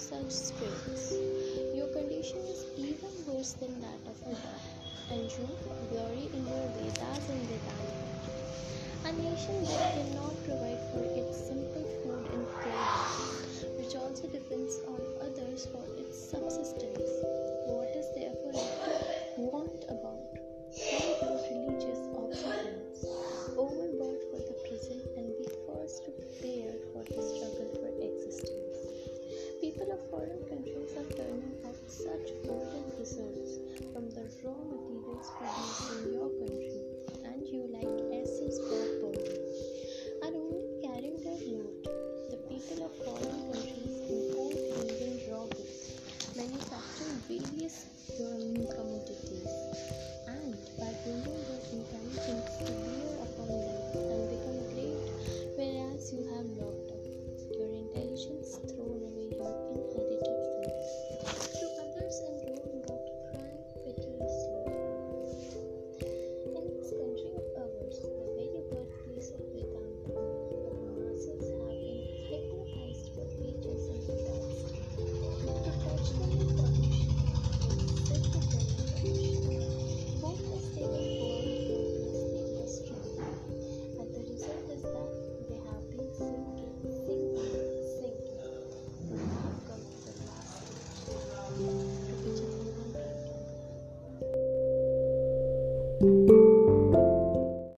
Such straits. Your condition is even worse than that of a dog, and you glory in your Vedas and Vedanta. A nation that cannot provide for its simple food and clothing, raw materials produced in your country, and you, like asses backbone, are only carrying their load. The people of foreign countries import Indian raw goods, manufacture various um, commodities, and by bringing their